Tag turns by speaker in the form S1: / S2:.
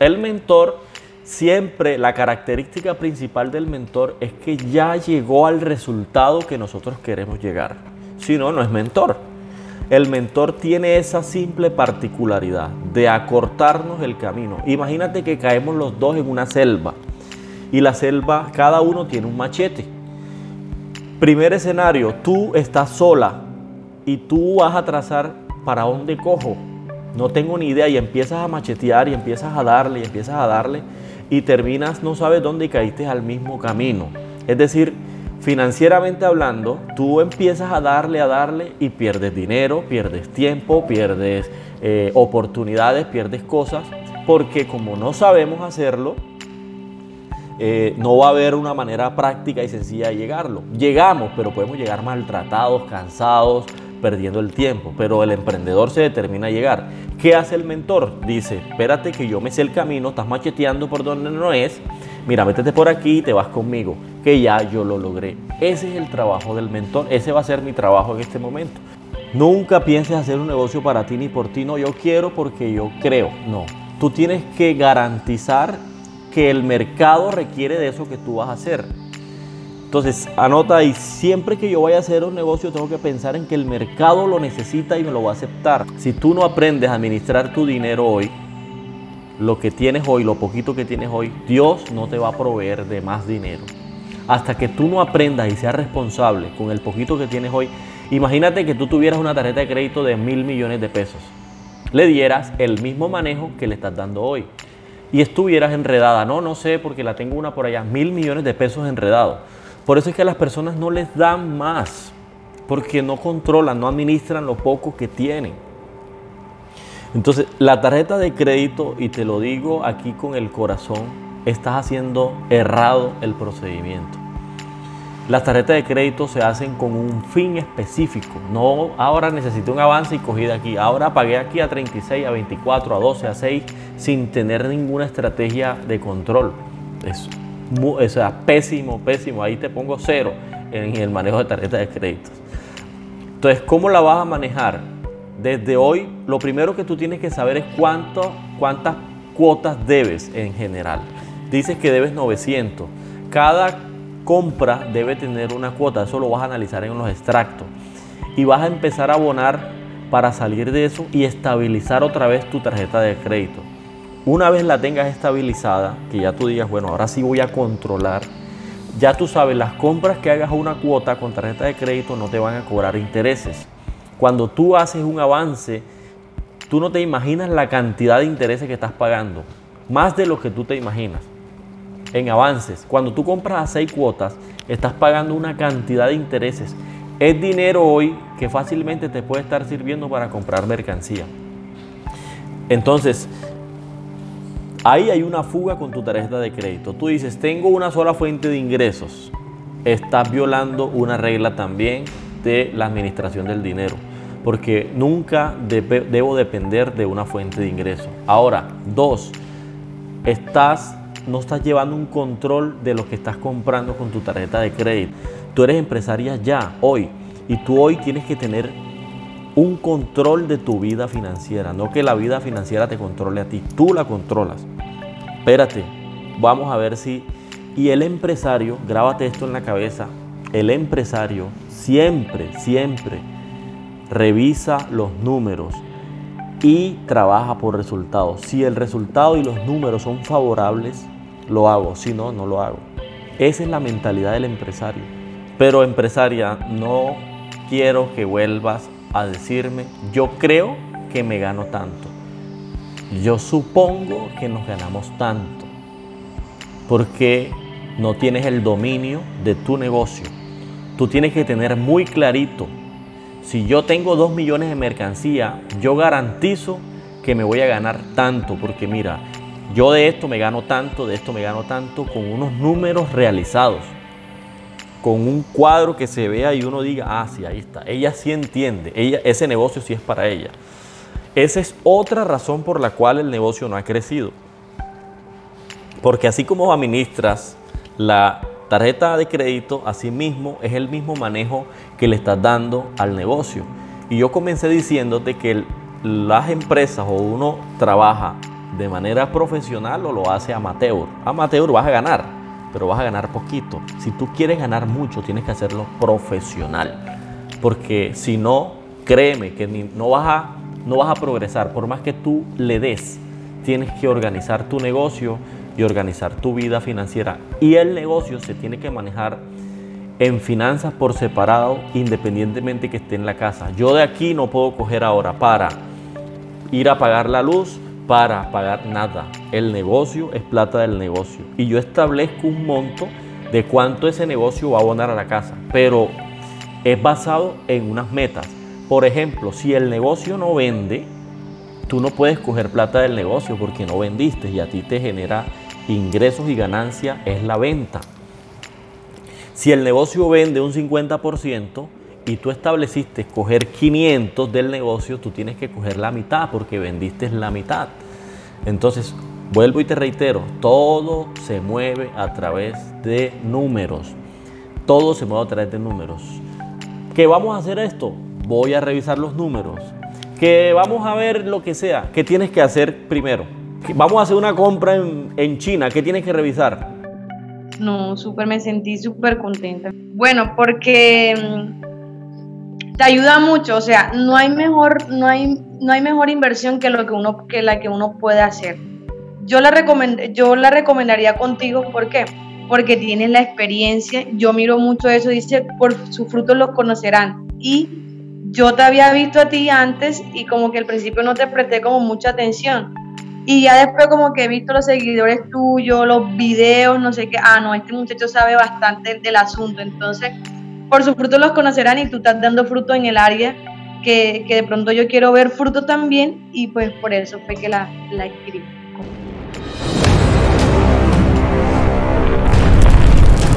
S1: El mentor siempre, la característica principal del mentor es que ya llegó al resultado que nosotros queremos llegar. Si no, no es mentor. El mentor tiene esa simple particularidad de acortarnos el camino. Imagínate que caemos los dos en una selva y la selva, cada uno tiene un machete. Primer escenario, tú estás sola y tú vas a trazar para dónde cojo. No tengo ni idea y empiezas a machetear y empiezas a darle y empiezas a darle y terminas no sabes dónde y caíste al mismo camino. Es decir, financieramente hablando, tú empiezas a darle, a darle y pierdes dinero, pierdes tiempo, pierdes eh, oportunidades, pierdes cosas, porque como no sabemos hacerlo, eh, no va a haber una manera práctica y sencilla de llegarlo. Llegamos, pero podemos llegar maltratados, cansados, perdiendo el tiempo, pero el emprendedor se determina a llegar. ¿Qué hace el mentor? Dice, espérate que yo me sé el camino, estás macheteando por donde no es, mira, métete por aquí y te vas conmigo que ya yo lo logré. Ese es el trabajo del mentor, ese va a ser mi trabajo en este momento. Nunca pienses hacer un negocio para ti ni por ti, no, yo quiero porque yo creo, no. Tú tienes que garantizar que el mercado requiere de eso que tú vas a hacer. Entonces, anota ahí, siempre que yo vaya a hacer un negocio tengo que pensar en que el mercado lo necesita y me lo va a aceptar. Si tú no aprendes a administrar tu dinero hoy, lo que tienes hoy, lo poquito que tienes hoy, Dios no te va a proveer de más dinero hasta que tú no aprendas y seas responsable con el poquito que tienes hoy, imagínate que tú tuvieras una tarjeta de crédito de mil millones de pesos. Le dieras el mismo manejo que le estás dando hoy. Y estuvieras enredada. No, no sé, porque la tengo una por allá. Mil millones de pesos enredados. Por eso es que a las personas no les dan más. Porque no controlan, no administran lo poco que tienen. Entonces, la tarjeta de crédito, y te lo digo aquí con el corazón, estás haciendo errado el procedimiento. Las tarjetas de crédito se hacen con un fin específico. No ahora necesito un avance y cogí de aquí. Ahora pagué aquí a 36, a 24, a 12, a 6 sin tener ninguna estrategia de control. Es, es pésimo, pésimo. Ahí te pongo cero en el manejo de tarjetas de crédito. Entonces, ¿cómo la vas a manejar? Desde hoy, lo primero que tú tienes que saber es cuánto, cuántas cuotas debes en general dices que debes 900. Cada compra debe tener una cuota, eso lo vas a analizar en los extractos. Y vas a empezar a abonar para salir de eso y estabilizar otra vez tu tarjeta de crédito. Una vez la tengas estabilizada, que ya tú digas, bueno, ahora sí voy a controlar, ya tú sabes, las compras que hagas a una cuota con tarjeta de crédito no te van a cobrar intereses. Cuando tú haces un avance, tú no te imaginas la cantidad de intereses que estás pagando, más de lo que tú te imaginas en avances. Cuando tú compras a seis cuotas, estás pagando una cantidad de intereses. Es dinero hoy que fácilmente te puede estar sirviendo para comprar mercancía. Entonces, ahí hay una fuga con tu tarjeta de crédito. Tú dices, tengo una sola fuente de ingresos. Estás violando una regla también de la administración del dinero, porque nunca debo depender de una fuente de ingresos. Ahora, dos, estás no estás llevando un control de lo que estás comprando con tu tarjeta de crédito. Tú eres empresaria ya, hoy, y tú hoy tienes que tener un control de tu vida financiera, no que la vida financiera te controle a ti, tú la controlas. Espérate, vamos a ver si... Y el empresario, grábate esto en la cabeza, el empresario siempre, siempre revisa los números y trabaja por resultados. Si el resultado y los números son favorables, lo hago, si no, no lo hago. Esa es la mentalidad del empresario. Pero empresaria, no quiero que vuelvas a decirme, yo creo que me gano tanto. Yo supongo que nos ganamos tanto. Porque no tienes el dominio de tu negocio. Tú tienes que tener muy clarito, si yo tengo dos millones de mercancía, yo garantizo que me voy a ganar tanto. Porque mira, yo de esto me gano tanto, de esto me gano tanto, con unos números realizados, con un cuadro que se vea y uno diga, ah, sí, ahí está. Ella sí entiende, ella, ese negocio sí es para ella. Esa es otra razón por la cual el negocio no ha crecido. Porque así como administras la tarjeta de crédito, así mismo es el mismo manejo que le estás dando al negocio. Y yo comencé diciéndote que las empresas o uno trabaja de manera profesional o lo hace amateur. Amateur vas a ganar, pero vas a ganar poquito. Si tú quieres ganar mucho, tienes que hacerlo profesional. Porque si no, créeme que no, vas a, no vas a progresar. Por más que tú le des, tienes que organizar tu negocio y organizar tu vida financiera. Y el negocio se tiene que manejar en finanzas por separado, independientemente que esté en la casa. Yo de aquí no puedo coger ahora para ir a pagar la luz, para pagar nada. El negocio es plata del negocio. Y yo establezco un monto de cuánto ese negocio va a abonar a la casa. Pero es basado en unas metas. Por ejemplo, si el negocio no vende, tú no puedes coger plata del negocio porque no vendiste y a ti te genera ingresos y ganancia es la venta. Si el negocio vende un 50% y tú estableciste coger 500 del negocio, tú tienes que coger la mitad porque vendiste la mitad. Entonces, vuelvo y te reitero, todo se mueve a través de números. Todo se mueve a través de números. ¿Qué vamos a hacer esto? Voy a revisar los números. Que vamos a ver lo que sea. ¿Qué tienes que hacer primero? Vamos a hacer una compra en, en China. ¿Qué tienes que revisar?
S2: No, súper, me sentí súper contenta. Bueno, porque mm, te ayuda mucho, o sea, no hay mejor, no hay, no hay mejor inversión que lo que uno, que la que uno puede hacer. Yo la recomend, yo la recomendaría contigo, ¿por qué? Porque tienes la experiencia. Yo miro mucho eso, dice, por sus frutos los conocerán. Y yo te había visto a ti antes y como que al principio no te presté como mucha atención y ya después como que he visto los seguidores tuyos, los videos, no sé qué, ah, no, este muchacho sabe bastante del asunto, entonces por sus frutos los conocerán y tú estás dando fruto en el área que, que de pronto yo quiero ver fruto también y pues por eso fue que la, la escribí.